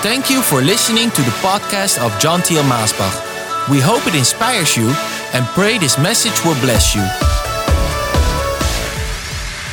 Thank you for listening to the podcast of John Thiel Maasbach. We hope it inspires you and pray this message will bless you.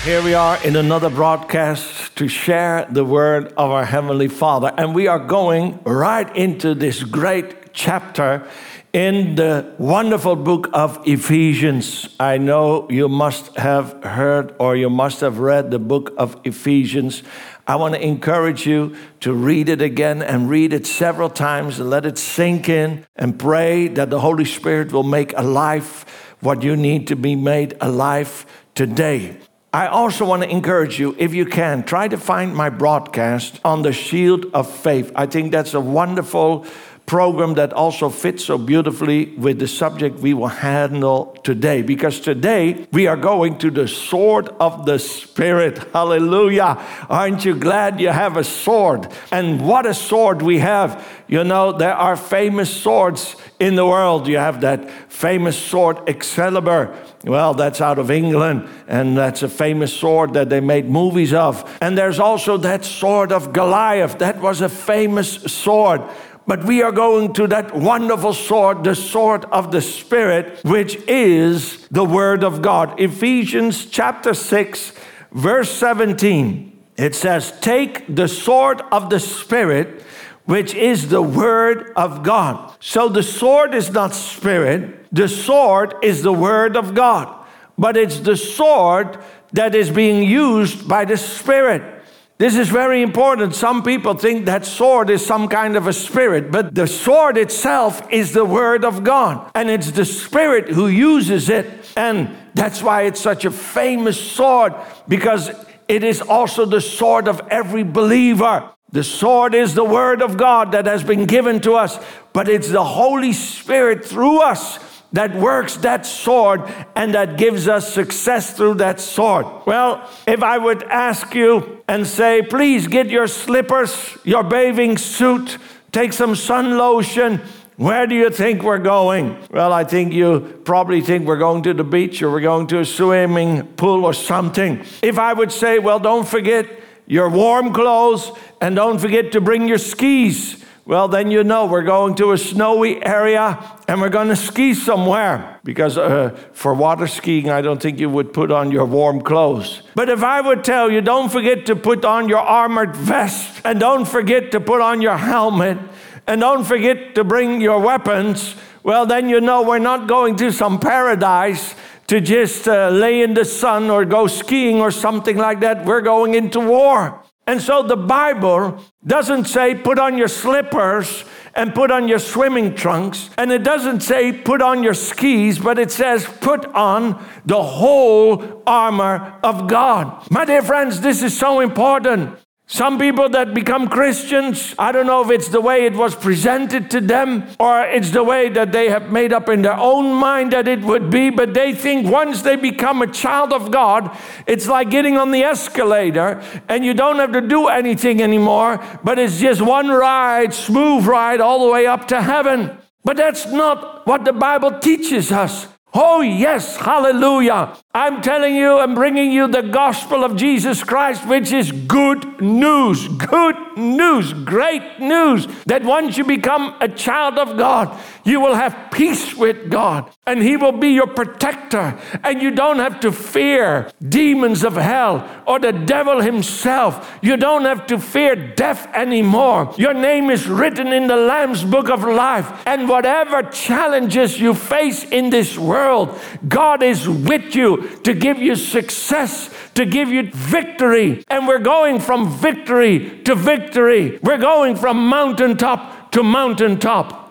Here we are in another broadcast to share the word of our Heavenly Father. And we are going right into this great chapter in the wonderful book of Ephesians. I know you must have heard or you must have read the book of Ephesians. I want to encourage you to read it again and read it several times and let it sink in and pray that the Holy Spirit will make alive what you need to be made alive today. I also want to encourage you, if you can, try to find my broadcast on the shield of faith. I think that's a wonderful program that also fits so beautifully with the subject we will handle today. Because today we are going to the sword of the Spirit. Hallelujah. Aren't you glad you have a sword? And what a sword we have. You know, there are famous swords in the world. You have that famous sword Excalibur. Well, that's out of England, and that's a famous sword that they made movies of. And there's also that sword of Goliath. That was a famous sword. But we are going to that wonderful sword, the sword of the Spirit, which is the Word of God. Ephesians chapter 6, verse 17. It says, Take the sword of the Spirit, which is the Word of God. So the sword is not spirit, the sword is the Word of God. But it's the sword that is being used by the Spirit. This is very important. Some people think that sword is some kind of a spirit, but the sword itself is the word of God, and it's the spirit who uses it. And that's why it's such a famous sword because it is also the sword of every believer. The sword is the word of God that has been given to us, but it's the Holy Spirit through us that works that sword and that gives us success through that sword. Well, if I would ask you and say, please get your slippers, your bathing suit, take some sun lotion, where do you think we're going? Well, I think you probably think we're going to the beach or we're going to a swimming pool or something. If I would say, well, don't forget your warm clothes and don't forget to bring your skis well, then you know we're going to a snowy area and we're going to ski somewhere. Because uh, for water skiing, I don't think you would put on your warm clothes. But if I would tell you, don't forget to put on your armored vest and don't forget to put on your helmet and don't forget to bring your weapons, well, then you know we're not going to some paradise to just uh, lay in the sun or go skiing or something like that. We're going into war. And so the Bible doesn't say put on your slippers and put on your swimming trunks. And it doesn't say put on your skis, but it says put on the whole armor of God. My dear friends, this is so important. Some people that become Christians, I don't know if it's the way it was presented to them or it's the way that they have made up in their own mind that it would be, but they think once they become a child of God, it's like getting on the escalator and you don't have to do anything anymore, but it's just one ride, smooth ride all the way up to heaven. But that's not what the Bible teaches us. Oh, yes, hallelujah. I'm telling you, I'm bringing you the gospel of Jesus Christ, which is good news, good news, great news. That once you become a child of God, you will have peace with God and He will be your protector. And you don't have to fear demons of hell or the devil himself. You don't have to fear death anymore. Your name is written in the Lamb's book of life. And whatever challenges you face in this world, God is with you to give you success, to give you victory. And we're going from victory to victory. We're going from mountaintop to mountaintop.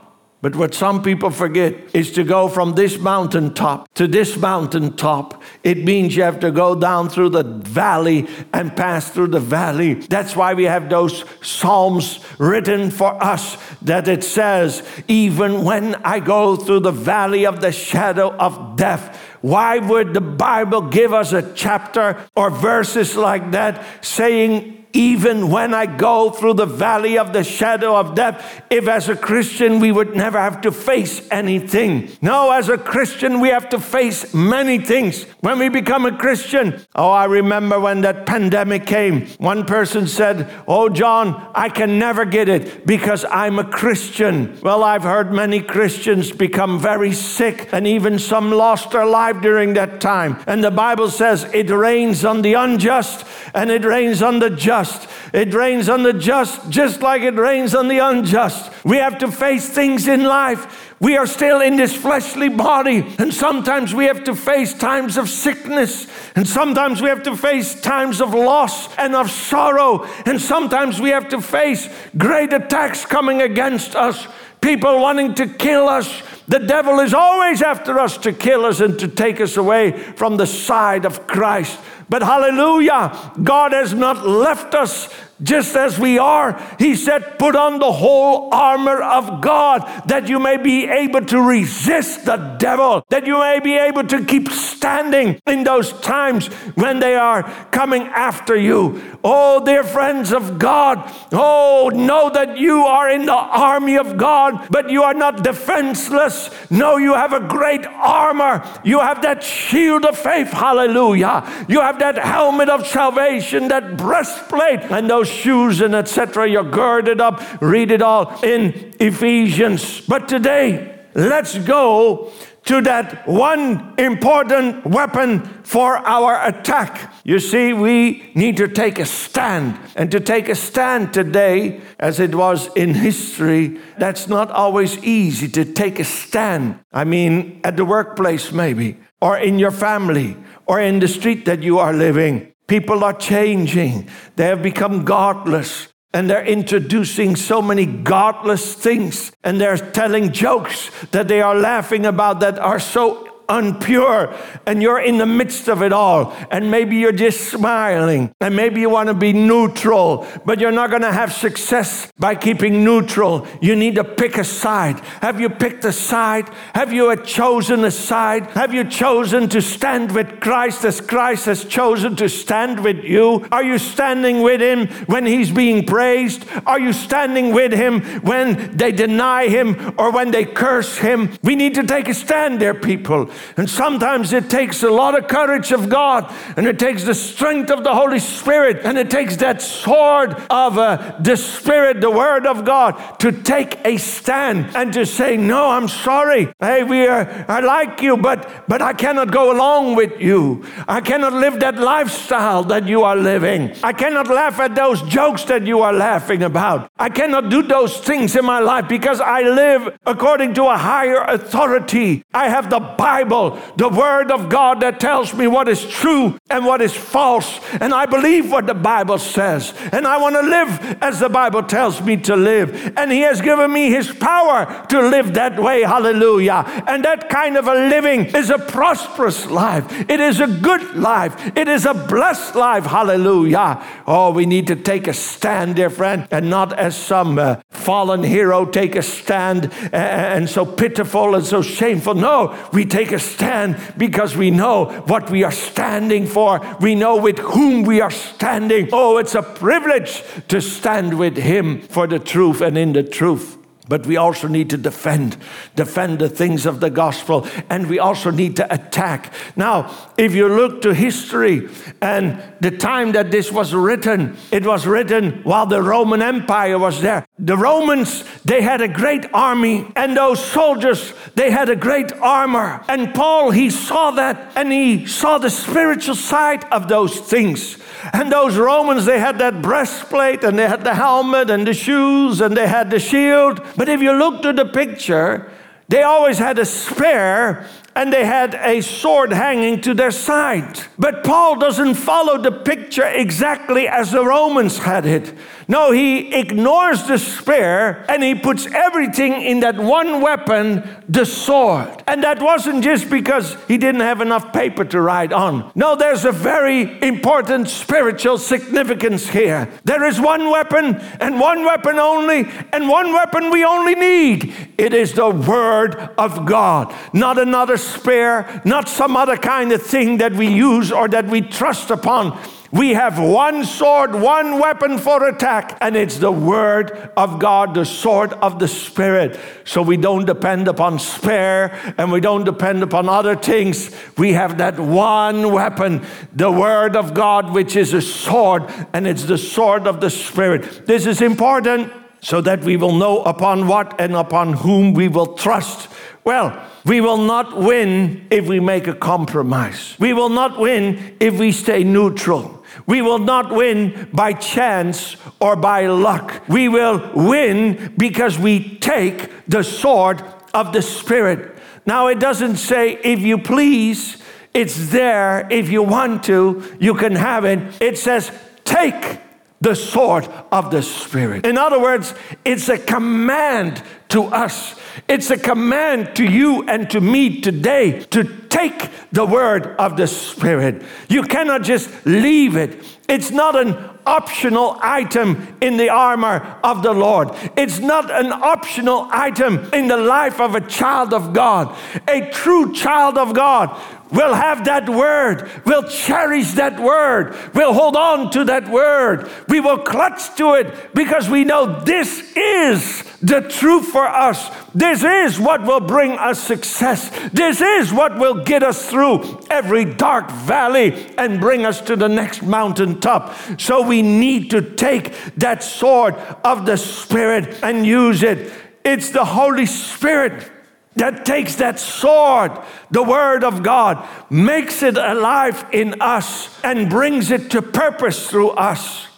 But what some people forget is to go from this mountaintop to this mountaintop. It means you have to go down through the valley and pass through the valley. That's why we have those Psalms written for us that it says, Even when I go through the valley of the shadow of death, why would the Bible give us a chapter or verses like that saying even when I go through the valley of the shadow of death, if as a Christian we would never have to face anything. No, as a Christian we have to face many things. When we become a Christian, oh, I remember when that pandemic came, one person said, Oh, John, I can never get it because I'm a Christian. Well, I've heard many Christians become very sick and even some lost their life during that time. And the Bible says it rains on the unjust and it rains on the just. It rains on the just just like it rains on the unjust. We have to face things in life. We are still in this fleshly body, and sometimes we have to face times of sickness, and sometimes we have to face times of loss and of sorrow, and sometimes we have to face great attacks coming against us, people wanting to kill us. The devil is always after us to kill us and to take us away from the side of Christ. But hallelujah, God has not left us just as we are. He said, Put on the whole armor of God that you may be able to resist the devil, that you may be able to keep standing in those times when they are coming after you. Oh, dear friends of God, oh, know that you are in the army of God, but you are not defenseless. No, you have a great armor. You have that shield of faith. Hallelujah. You have that helmet of salvation, that breastplate, and those shoes and etc. You're girded up. Read it all in Ephesians. But today, let's go to that one important weapon for our attack. You see, we need to take a stand. And to take a stand today, as it was in history, that's not always easy to take a stand. I mean, at the workplace, maybe, or in your family, or in the street that you are living. People are changing. They have become godless. And they're introducing so many godless things. And they're telling jokes that they are laughing about that are so unpure and you're in the midst of it all and maybe you're just smiling and maybe you want to be neutral but you're not going to have success by keeping neutral. You need to pick a side. Have you picked a side? Have you chosen a side? Have you chosen to stand with Christ as Christ has chosen to stand with you? Are you standing with him when he's being praised? Are you standing with him when they deny him or when they curse him? We need to take a stand there people and sometimes it takes a lot of courage of God, and it takes the strength of the Holy Spirit, and it takes that sword of uh, the Spirit, the Word of God, to take a stand and to say, No, I'm sorry. Hey, we are, I like you, but, but I cannot go along with you. I cannot live that lifestyle that you are living. I cannot laugh at those jokes that you are laughing about. I cannot do those things in my life because I live according to a higher authority. I have the Bible Bible, the Word of God that tells me what is true and what is false. And I believe what the Bible says. And I want to live as the Bible tells me to live. And He has given me His power to live that way. Hallelujah. And that kind of a living is a prosperous life, it is a good life, it is a blessed life. Hallelujah. Oh, we need to take a stand, dear friend, and not as some uh, fallen hero take a stand and so pitiful and so shameful. No, we take a stand because we know what we are standing for. We know with whom we are standing. Oh, it's a privilege to stand with Him for the truth and in the truth. But we also need to defend, defend the things of the gospel, and we also need to attack. Now, if you look to history and the time that this was written, it was written while the Roman Empire was there. The Romans, they had a great army, and those soldiers, they had a great armor. And Paul, he saw that, and he saw the spiritual side of those things. And those Romans, they had that breastplate and they had the helmet and the shoes and they had the shield. But if you look to the picture, they always had a spear and they had a sword hanging to their side. But Paul doesn't follow the picture exactly as the Romans had it. No, he ignores the spear and he puts everything in that one weapon, the sword. And that wasn't just because he didn't have enough paper to write on. No, there's a very important spiritual significance here. There is one weapon and one weapon only, and one weapon we only need. It is the Word of God, not another spear, not some other kind of thing that we use or that we trust upon. We have one sword, one weapon for attack, and it's the word of God, the sword of the Spirit. So we don't depend upon spare and we don't depend upon other things. We have that one weapon, the word of God, which is a sword, and it's the sword of the Spirit. This is important so that we will know upon what and upon whom we will trust. Well, we will not win if we make a compromise. We will not win if we stay neutral. We will not win by chance or by luck. We will win because we take the sword of the Spirit. Now, it doesn't say, if you please, it's there. If you want to, you can have it. It says, take the sword of the Spirit. In other words, it's a command to us. It's a command to you and to me today to take the word of the Spirit. You cannot just leave it. It's not an optional item in the armor of the Lord. It's not an optional item in the life of a child of God. A true child of God will have that word, We'll cherish that word, We'll hold on to that word, we will clutch to it because we know this is the truth for us. This is what will bring us success. This is what will get us through every dark valley and bring us to the next mountaintop. So we need to take that sword of the Spirit and use it. It's the Holy Spirit that takes that sword, the Word of God, makes it alive in us and brings it to purpose through us.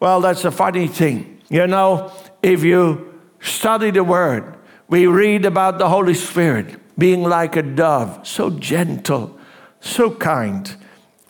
Well, that's a funny thing. You know, if you study the Word, we read about the Holy Spirit being like a dove, so gentle, so kind.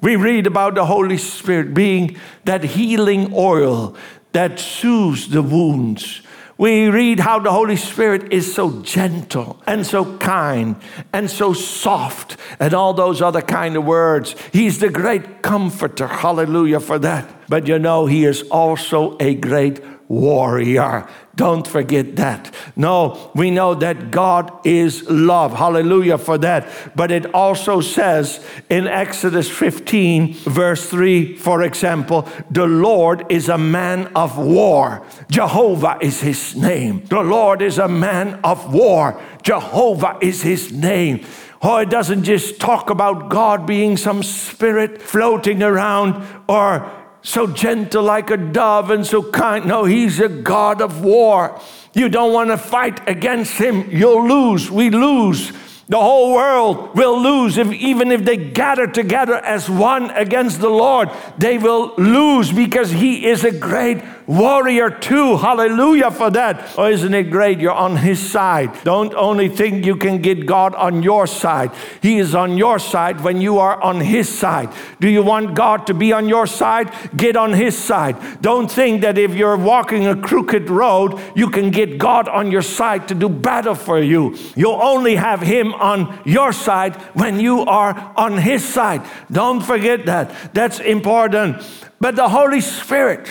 We read about the Holy Spirit being that healing oil that soothes the wounds we read how the Holy Spirit is so gentle and so kind and so soft and all those other kind of words. He's the great comforter. Hallelujah for that. But you know, He is also a great warrior. Don't forget that. No, we know that God is love. Hallelujah for that. But it also says in Exodus 15, verse 3, for example, the Lord is a man of war. Jehovah is his name. The Lord is a man of war. Jehovah is his name. Oh, it doesn't just talk about God being some spirit floating around or so gentle like a dove and so kind. No, he's a God of war. You don't want to fight against him, you'll lose. We lose. The whole world will lose if even if they gather together as one against the Lord, they will lose because he is a great warrior too. Hallelujah for that. Oh, isn't it great? You're on his side. Don't only think you can get God on your side. He is on your side when you are on his side. Do you want God to be on your side? Get on his side. Don't think that if you're walking a crooked road, you can get God on your side to do battle for you. You'll only have him on your side when you are on his side. Don't forget that. That's important. But the Holy Spirit,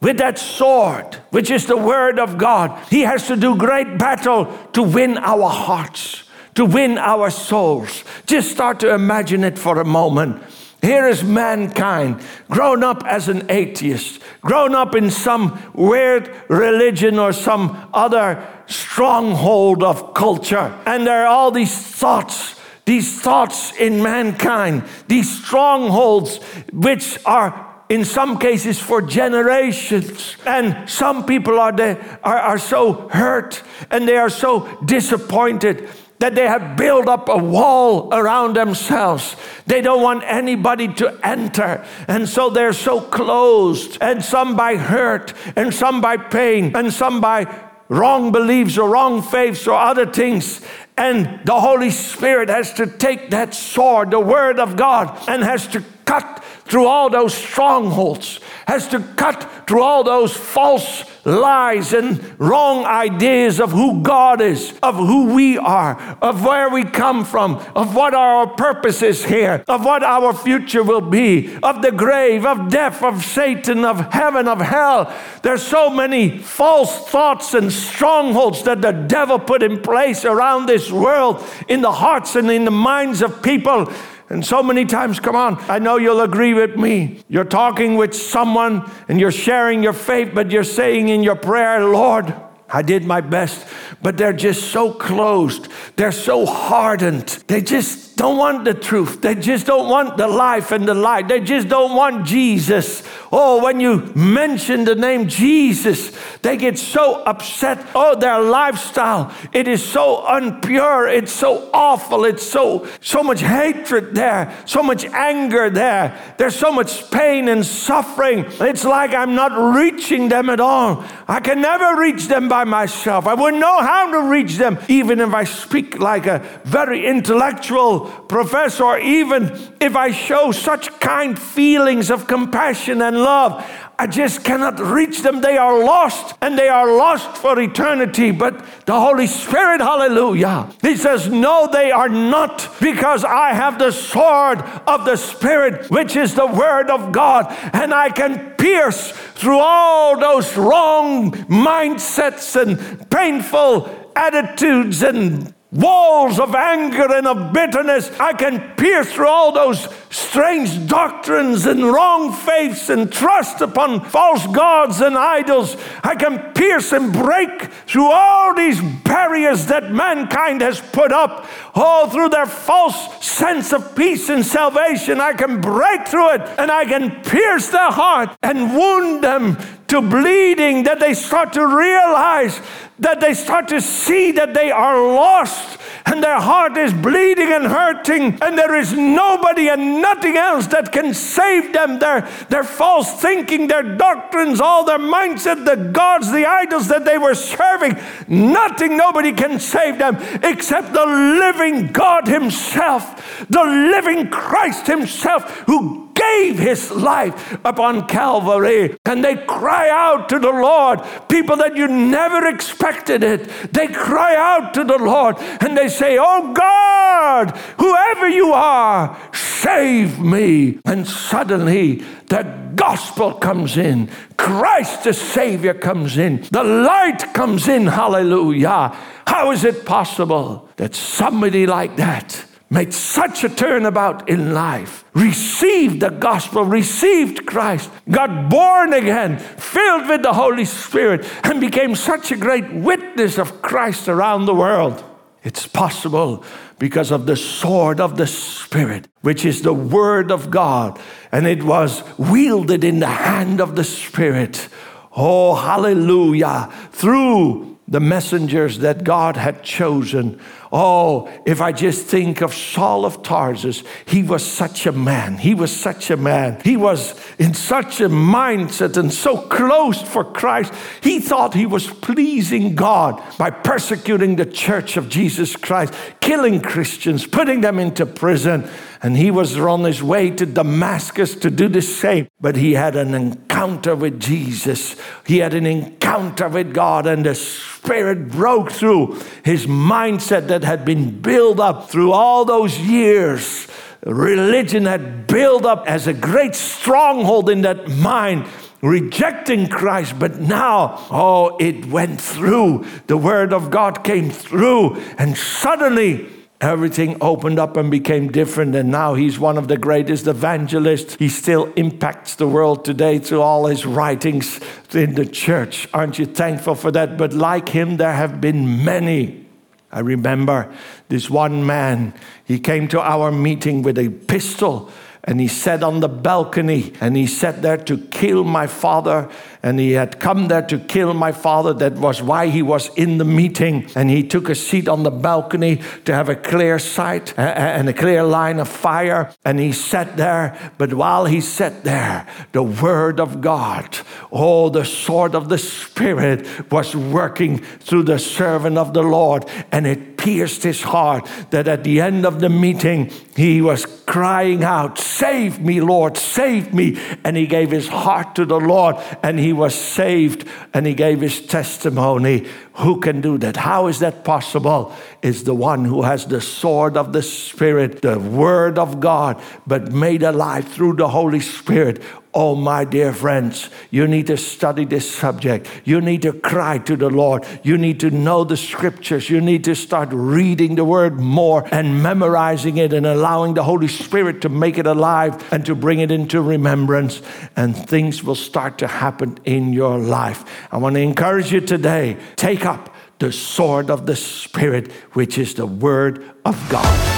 with that sword, which is the word of God. He has to do great battle to win our hearts, to win our souls. Just start to imagine it for a moment. Here is mankind, grown up as an atheist, grown up in some weird religion or some other stronghold of culture. And there are all these thoughts these thoughts in mankind, these strongholds which are in some cases for generations. And some people are, are, are so hurt and they are so disappointed that they have built up a wall around themselves. They don't want anybody to enter. And so they're so closed, and some by hurt, and some by pain, and some by wrong beliefs or wrong faiths or other things. And the Holy Spirit has to take that sword, the Word of God, and has to cut through all those strongholds, has to cut through all those false lies and wrong ideas of who God is, of who we are, of where we come from, of what our purpose is here, of what our future will be, of the grave, of death, of Satan, of heaven, of hell. There's so many false thoughts and strongholds that the devil put in place around this world in the hearts and in the minds of people And so many times, come on, I know you'll agree with me. You're talking with someone and you're sharing your faith, but you're saying in your prayer, Lord, I did my best, but they're just so closed. They're so hardened. They just don't want the truth. They just don't want the life and the light. They just don't want Jesus. Oh, when you mention the name Jesus, they get so upset. Oh, their lifestyle, it is so unpure. It's so awful. It's so so much hatred there, so much anger there. There's so much pain and suffering. It's like I'm not reaching them at all. I can never reach them by myself. I wouldn't know how to reach them, even if I speak like a very intellectual professor, even if I show such kind feelings of compassion and love. I just cannot reach them. They are lost and they are lost for eternity. But the Holy Spirit, hallelujah, He says, No, they are not, because I have the sword of the Spirit, which is the Word of God, and I can pierce through all those wrong mindsets and painful attitudes and walls of anger and of bitterness. I can pierce through all those strange doctrines and wrong faiths and trust upon false gods and idols. I can pierce and break through all these barriers that mankind has put up, all through their false sense of peace and salvation. I can break through it and I can pierce their heart and wound them to bleeding that they start to realize that they start to see that they are lost and their heart is bleeding and hurting, and there is nobody and nothing else that can save them. Their, their false thinking, their doctrines, all their mindset, the gods, the idols that they were serving, nothing, nobody can save them except the living God Himself, the living Christ Himself, who gave his life upon Calvary. And they cry out to the Lord, people that you never expected it. They cry out to the Lord and they say, Oh God, whoever you are, save me. And suddenly the gospel comes in. Christ the Savior comes in. The light comes in. Hallelujah. How is it possible that somebody like that made such a turnabout in life, received the gospel, received Christ, got born again, filled with the Holy Spirit, and became such a great witness of Christ around the world. It's possible because of the sword of the Spirit, which is the Word of God, and it was wielded in the hand of the Spirit. Oh, hallelujah! Through the messengers that God had chosen Oh, if I just think of Saul of Tarsus, he was such a man. He was such a man. He was in such a mindset and so close for Christ. He thought he was pleasing God by persecuting the church of Jesus Christ, killing Christians, putting them into prison. And he was on his way to Damascus to do the same. But he had an encounter with Jesus. He had an encounter with God, and the Spirit broke through his mindset that had been built up through all those years. Religion had built up as a great stronghold in that mind rejecting Christ, but now, oh, it went through. The Word of God came through, and suddenly everything opened up and became different. And now he's one of the greatest evangelists. He still impacts the world today through all his writings in the church. Aren't you thankful for that? But like him, there have been many. I remember this one man, he came to our meeting with a pistol and he sat on the balcony and he sat there to kill my father and he had come there to kill my father. That was why he was in the meeting. And he took a seat on the balcony to have a clear sight and a clear line of fire. And he sat there. But while he sat there, the word of God, oh, the sword of the Spirit was working through the servant of the Lord. And it pierced his heart that at the end of the meeting, he was crying out, Save me, Lord, save me. And he gave his heart to the Lord and he was saved and he gave his testimony. Who can do that? How is that possible? Is the one who has the sword of the Spirit, the Word of God, but made alive through the Holy Spirit. Oh, my dear friends, you need to study this subject. You need to cry to the Lord. You need to know the scriptures. You need to start reading the word more and memorizing it and allowing the Holy Spirit to make it alive and to bring it into remembrance. And things will start to happen in your life. I want to encourage you today take up the sword of the Spirit, which is the word of God.